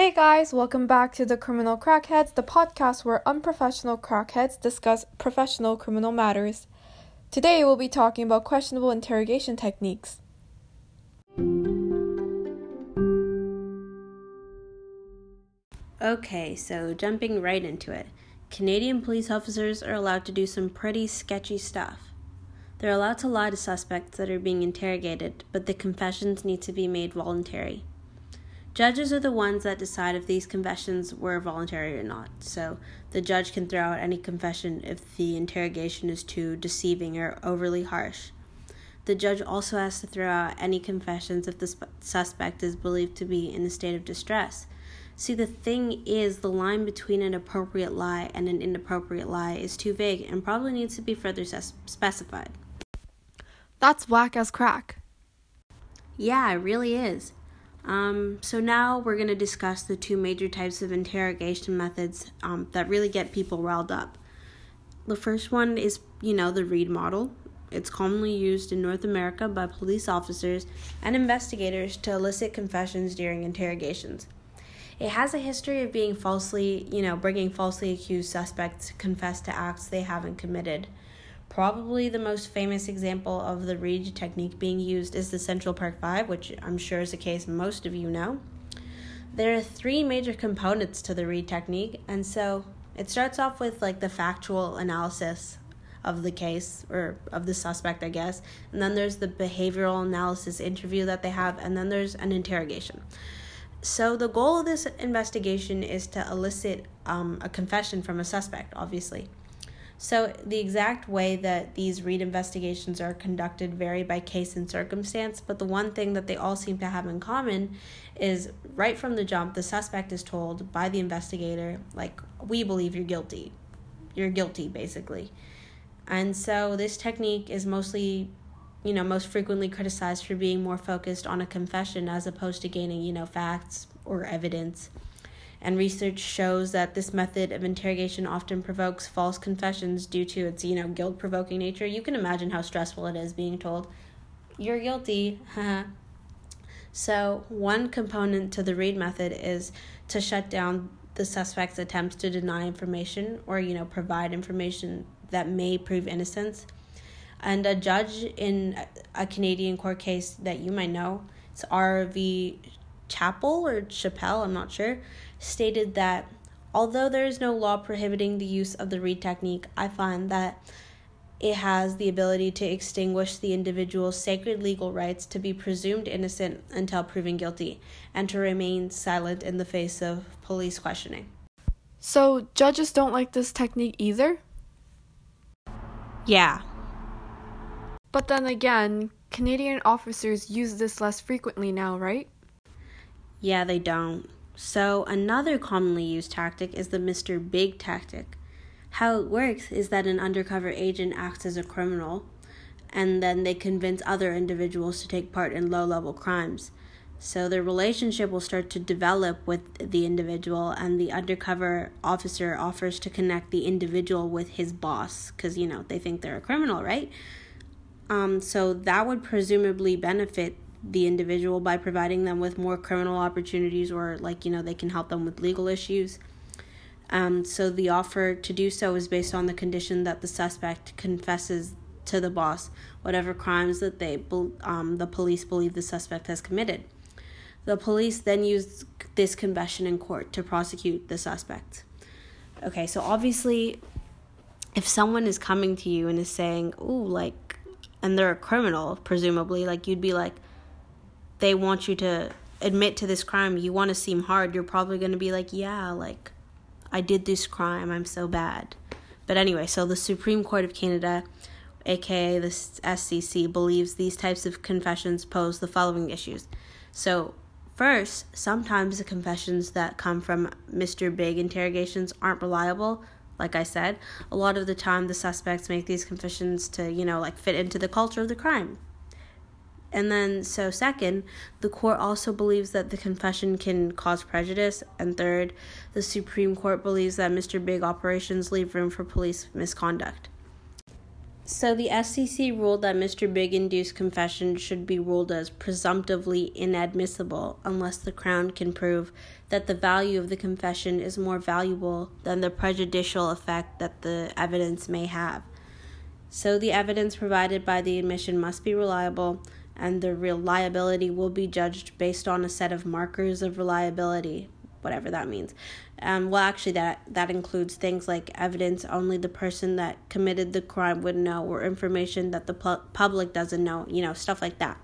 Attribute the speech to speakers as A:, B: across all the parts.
A: Hey guys, welcome back to the Criminal Crackheads, the podcast where unprofessional crackheads discuss professional criminal matters. Today we'll be talking about questionable interrogation techniques.
B: Okay, so jumping right into it. Canadian police officers are allowed to do some pretty sketchy stuff. They're allowed to lie to suspects that are being interrogated, but the confessions need to be made voluntary. Judges are the ones that decide if these confessions were voluntary or not, so the judge can throw out any confession if the interrogation is too deceiving or overly harsh. The judge also has to throw out any confessions if the sp- suspect is believed to be in a state of distress. See, the thing is, the line between an appropriate lie and an inappropriate lie is too vague and probably needs to be further ses- specified.
A: That's whack as crack.
B: Yeah, it really is. Um, so now we're going to discuss the two major types of interrogation methods um, that really get people riled up. The first one is, you know, the Reid model. It's commonly used in North America by police officers and investigators to elicit confessions during interrogations. It has a history of being falsely, you know, bringing falsely accused suspects to confess to acts they haven't committed. Probably the most famous example of the Reid technique being used is the Central Park Five, which I'm sure is a case most of you know. There are three major components to the Reid technique, and so it starts off with like the factual analysis of the case or of the suspect, I guess, and then there's the behavioral analysis interview that they have, and then there's an interrogation. So, the goal of this investigation is to elicit um, a confession from a suspect, obviously. So, the exact way that these Reid investigations are conducted vary by case and circumstance, but the one thing that they all seem to have in common is right from the jump, the suspect is told by the investigator, like, we believe you're guilty. You're guilty, basically. And so, this technique is mostly, you know, most frequently criticized for being more focused on a confession as opposed to gaining, you know, facts or evidence and research shows that this method of interrogation often provokes false confessions due to its you know guilt provoking nature. You can imagine how stressful it is being told you're guilty so one component to the Reid method is to shut down the suspect's attempts to deny information or you know provide information that may prove innocence. And a judge in a canadian court case that you might know it's rv chapel or chappelle i'm not sure stated that although there is no law prohibiting the use of the Reid technique, I find that it has the ability to extinguish the individual's sacred legal rights to be presumed innocent until proven guilty and to remain silent in the face of police questioning.
A: So, judges don't like this technique either?
B: Yeah.
A: But then again, Canadian officers use this less frequently now, right?
B: Yeah, they don't. So, another commonly used tactic is the Mr. Big tactic. How it works is that an undercover agent acts as a criminal, and then they convince other individuals to take part in low level crimes. So, the relationship will start to develop with the individual, and the undercover officer offers to connect the individual with his boss because, you know, they think they're a criminal, right? Um, so, that would presumably benefit the individual by providing them with more criminal opportunities or like you know they can help them with legal issues. Um, so the offer to do so is based on the condition that the suspect confesses to the boss whatever crimes that they um, the police believe the suspect has committed. The police then use this confession in court to prosecute the suspect. Okay so obviously if someone is coming to you and is saying ooh like and they're a criminal presumably like you'd be like they want you to admit to this crime, you want to seem hard, you're probably going to be like, yeah, like, I did this crime, I'm so bad. But anyway, so the Supreme Court of Canada, aka the SCC, believes these types of confessions pose the following issues. So, first, sometimes the confessions that come from Mr. Big interrogations aren't reliable. Like I said, a lot of the time the suspects make these confessions to, you know, like fit into the culture of the crime. And then, so second, the court also believes that the confession can cause prejudice. And third, the Supreme Court believes that Mr. Big operations leave room for police misconduct. So the SCC ruled that Mr. Big induced confession should be ruled as presumptively inadmissible unless the Crown can prove that the value of the confession is more valuable than the prejudicial effect that the evidence may have. So the evidence provided by the admission must be reliable, and the reliability will be judged based on a set of markers of reliability, whatever that means. Um, well, actually, that that includes things like evidence only the person that committed the crime would know, or information that the pu- public doesn't know. You know, stuff like that.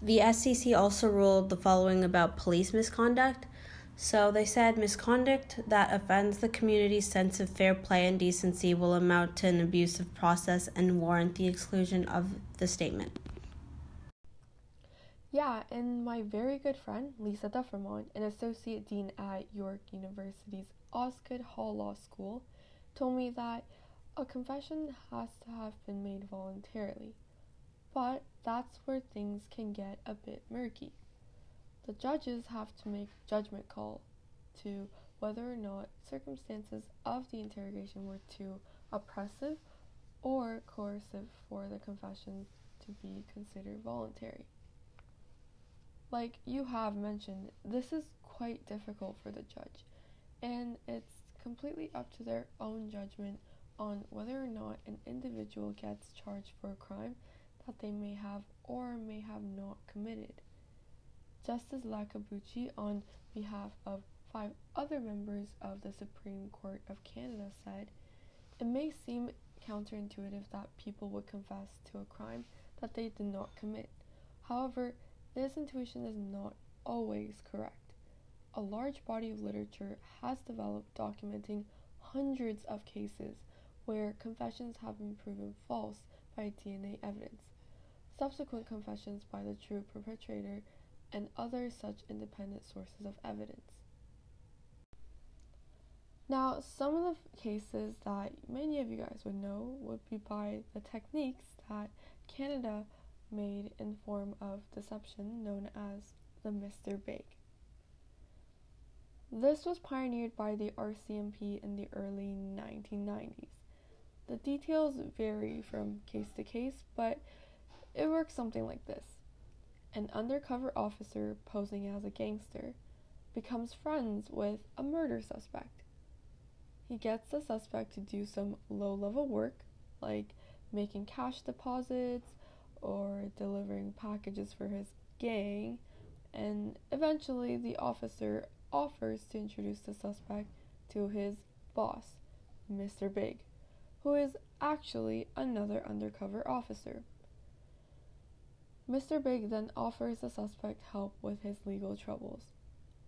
B: The SCC also ruled the following about police misconduct. So they said misconduct that offends the community's sense of fair play and decency will amount to an abusive process and warrant the exclusion of the statement.
A: Yeah, and my very good friend, Lisa Dufraimont, an associate dean at York University's Osgoode Hall Law School, told me that a confession has to have been made voluntarily. But that's where things can get a bit murky. The judges have to make judgment call to whether or not circumstances of the interrogation were too oppressive or coercive for the confession to be considered voluntary. Like you have mentioned, this is quite difficult for the judge, and it's completely up to their own judgment on whether or not an individual gets charged for a crime that they may have or may have not committed. Justice Iacobucci, on behalf of five other members of the Supreme Court of Canada, said, It may seem counterintuitive that people would confess to a crime that they did not commit. However, this intuition is not always correct. A large body of literature has developed documenting hundreds of cases where confessions have been proven false by DNA evidence, subsequent confessions by the true perpetrator, and other such independent sources of evidence. Now, some of the cases that many of you guys would know would be by the techniques that Canada made in form of deception known as the Mr. Big. This was pioneered by the RCMP in the early 1990s. The details vary from case to case, but it works something like this. An undercover officer posing as a gangster becomes friends with a murder suspect. He gets the suspect to do some low level work, like making cash deposits, or delivering packages for his gang, and eventually the officer offers to introduce the suspect to his boss, Mr. Big, who is actually another undercover officer. Mr. Big then offers the suspect help with his legal troubles,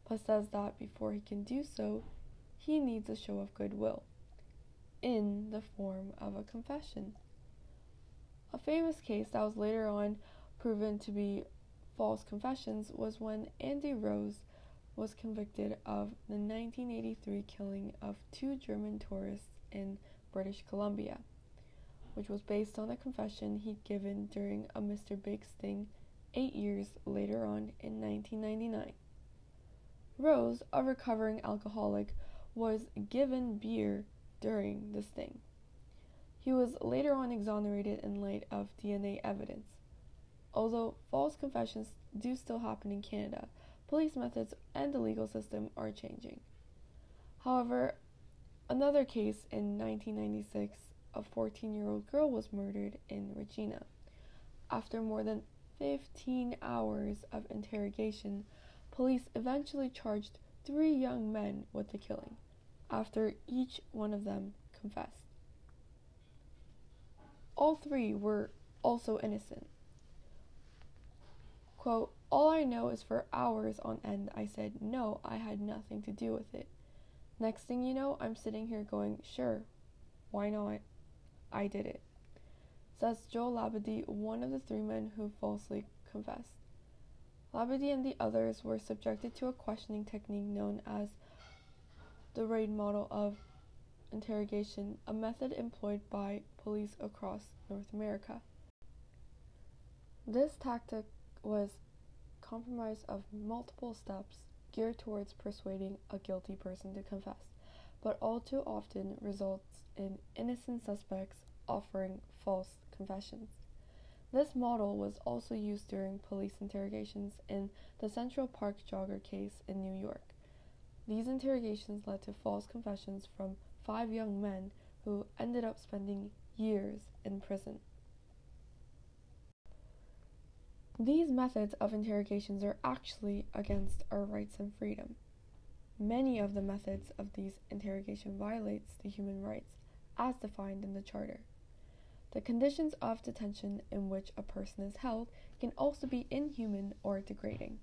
A: but says that before he can do so, he needs a show of goodwill in the form of a confession. A famous case that was later on proven to be false confessions was when Andy Rose was convicted of the 1983 killing of two German tourists in British Columbia, which was based on a confession he'd given during a Mr. Big sting eight years later on in 1999. Rose, a recovering alcoholic, was given beer during the sting. He was later on exonerated in light of DNA evidence. Although false confessions do still happen in Canada, police methods and the legal system are changing. However, another case in 1996, a 14 year old girl was murdered in Regina. After more than 15 hours of interrogation, police eventually charged three young men with the killing, after each one of them confessed. All three were also innocent. Quote, All I know is for hours on end I said, No, I had nothing to do with it. Next thing you know, I'm sitting here going, Sure, why not? I did it. Says Joe Labadie, one of the three men who falsely confessed. Labadie and the others were subjected to a questioning technique known as the RAID model of interrogation, a method employed by police across North America. This tactic was comprised of multiple steps geared towards persuading a guilty person to confess, but all too often results in innocent suspects offering false confessions. This model was also used during police interrogations in the Central Park jogger case in New York. These interrogations led to false confessions from five young men who ended up spending years in prison. These methods of interrogations are actually against our rights and freedom. Many of the methods of these interrogation violates the human rights as defined in the Charter. The conditions of detention in which a person is held can also be inhuman or degrading.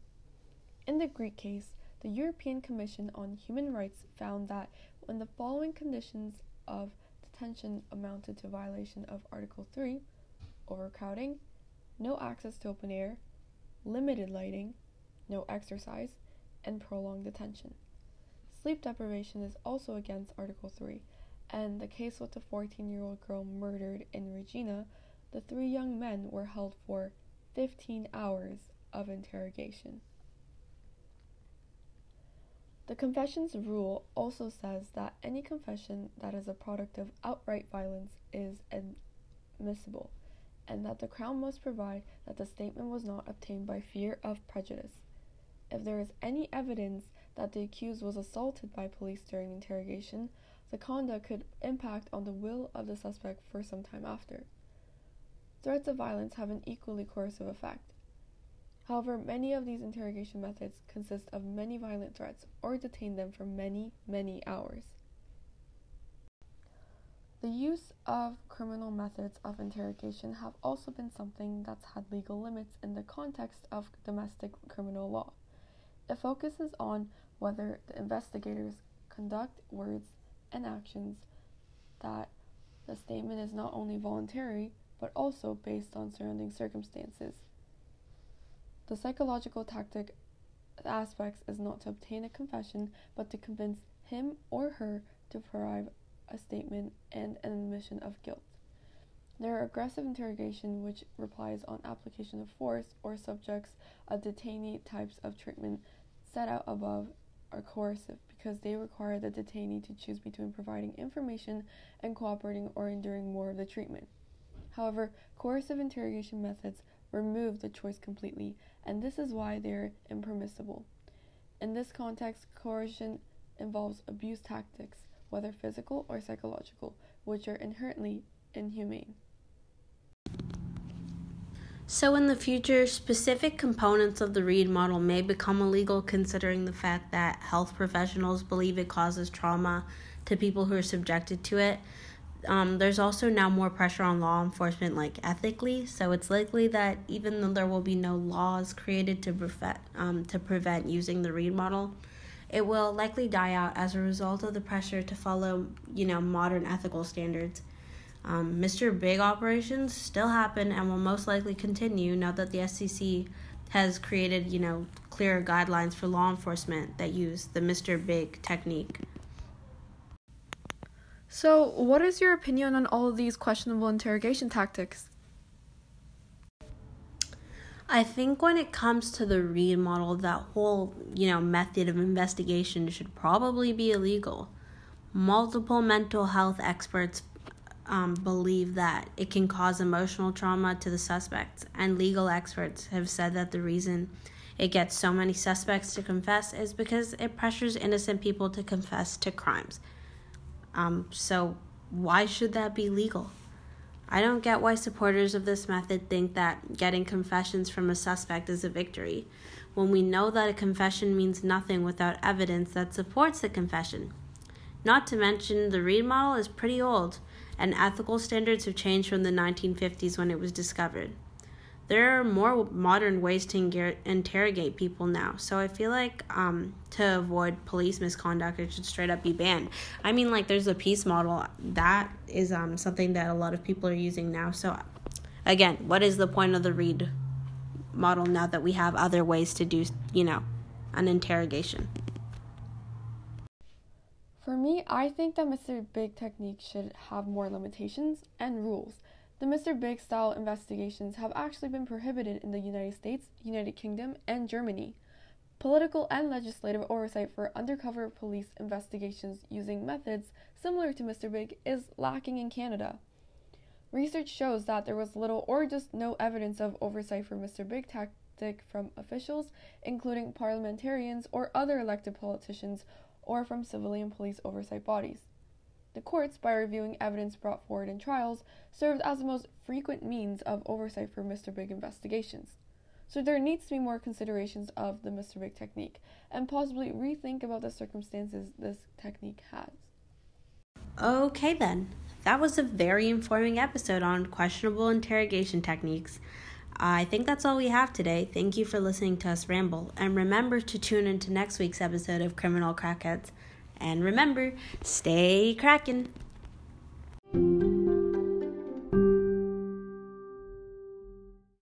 A: In the Greek case, the European Commission on Human Rights found that when the following conditions of detention amounted to violation of Article 3 overcrowding, no access to open air, limited lighting, no exercise, and prolonged detention. Sleep deprivation is also against Article 3, and the case with the 14 year old girl murdered in Regina, the three young men were held for 15 hours of interrogation. The confessions rule also says that any confession that is a product of outright violence is admissible and that the Crown must provide that the statement was not obtained by fear of prejudice. If there is any evidence that the accused was assaulted by police during interrogation, the conduct could impact on the will of the suspect for some time after. Threats of violence have an equally coercive effect. However, many of these interrogation methods consist of many violent threats or detain them for many, many hours. The use of criminal methods of interrogation have also been something that's had legal limits in the context of domestic criminal law. It focuses on whether the investigators conduct words and actions that the statement is not only voluntary but also based on surrounding circumstances. The psychological tactic aspects is not to obtain a confession but to convince him or her to provide a statement and an admission of guilt. There are aggressive interrogation, which relies on application of force or subjects of detainee types of treatment set out above are coercive because they require the detainee to choose between providing information and cooperating or enduring more of the treatment. However, coercive interrogation methods remove the choice completely, and this is why they are impermissible. In this context, coercion involves abuse tactics whether physical or psychological, which are inherently inhumane.
B: So, in the future, specific components of the Reid model may become illegal considering the fact that health professionals believe it causes trauma to people who are subjected to it. Um, there's also now more pressure on law enforcement, like ethically. So it's likely that even though there will be no laws created to prevent um, to prevent using the Reid model, it will likely die out as a result of the pressure to follow, you know, modern ethical standards. Um, Mr. Big operations still happen and will most likely continue now that the SCC has created, you know, clearer guidelines for law enforcement that use the Mr. Big technique.
A: So, what is your opinion on all of these questionable interrogation tactics?
B: I think when it comes to the Reid model, that whole, you know, method of investigation should probably be illegal. Multiple mental health experts um, believe that it can cause emotional trauma to the suspects, and legal experts have said that the reason it gets so many suspects to confess is because it pressures innocent people to confess to crimes. Um, so, why should that be legal? I don't get why supporters of this method think that getting confessions from a suspect is a victory, when we know that a confession means nothing without evidence that supports the confession. Not to mention, the Reid model is pretty old, and ethical standards have changed from the 1950s when it was discovered there are more modern ways to interrogate people now. So I feel like um, to avoid police misconduct, it should straight up be banned. I mean, like there's a peace model that is um, something that a lot of people are using now. So again, what is the point of the Reid model now that we have other ways to do, you know, an interrogation?
A: For me, I think that Mr. Big technique should have more limitations and rules the Mr. Big style investigations have actually been prohibited in the United States, United Kingdom, and Germany. Political and legislative oversight for undercover police investigations using methods similar to Mr. Big is lacking in Canada. Research shows that there was little or just no evidence of oversight for Mr. Big Tactic from officials, including parliamentarians or other elected politicians, or from civilian police oversight bodies. The courts, by reviewing evidence brought forward in trials, served as the most frequent means of oversight for Mr. Big investigations. So there needs to be more considerations of the Mr. Big technique and possibly rethink about the circumstances this technique has.
B: Okay, then. That was a very informing episode on questionable interrogation techniques. I think that's all we have today. Thank you for listening to us ramble. And remember to tune into next week's episode of Criminal Crackheads. And remember, stay cracking.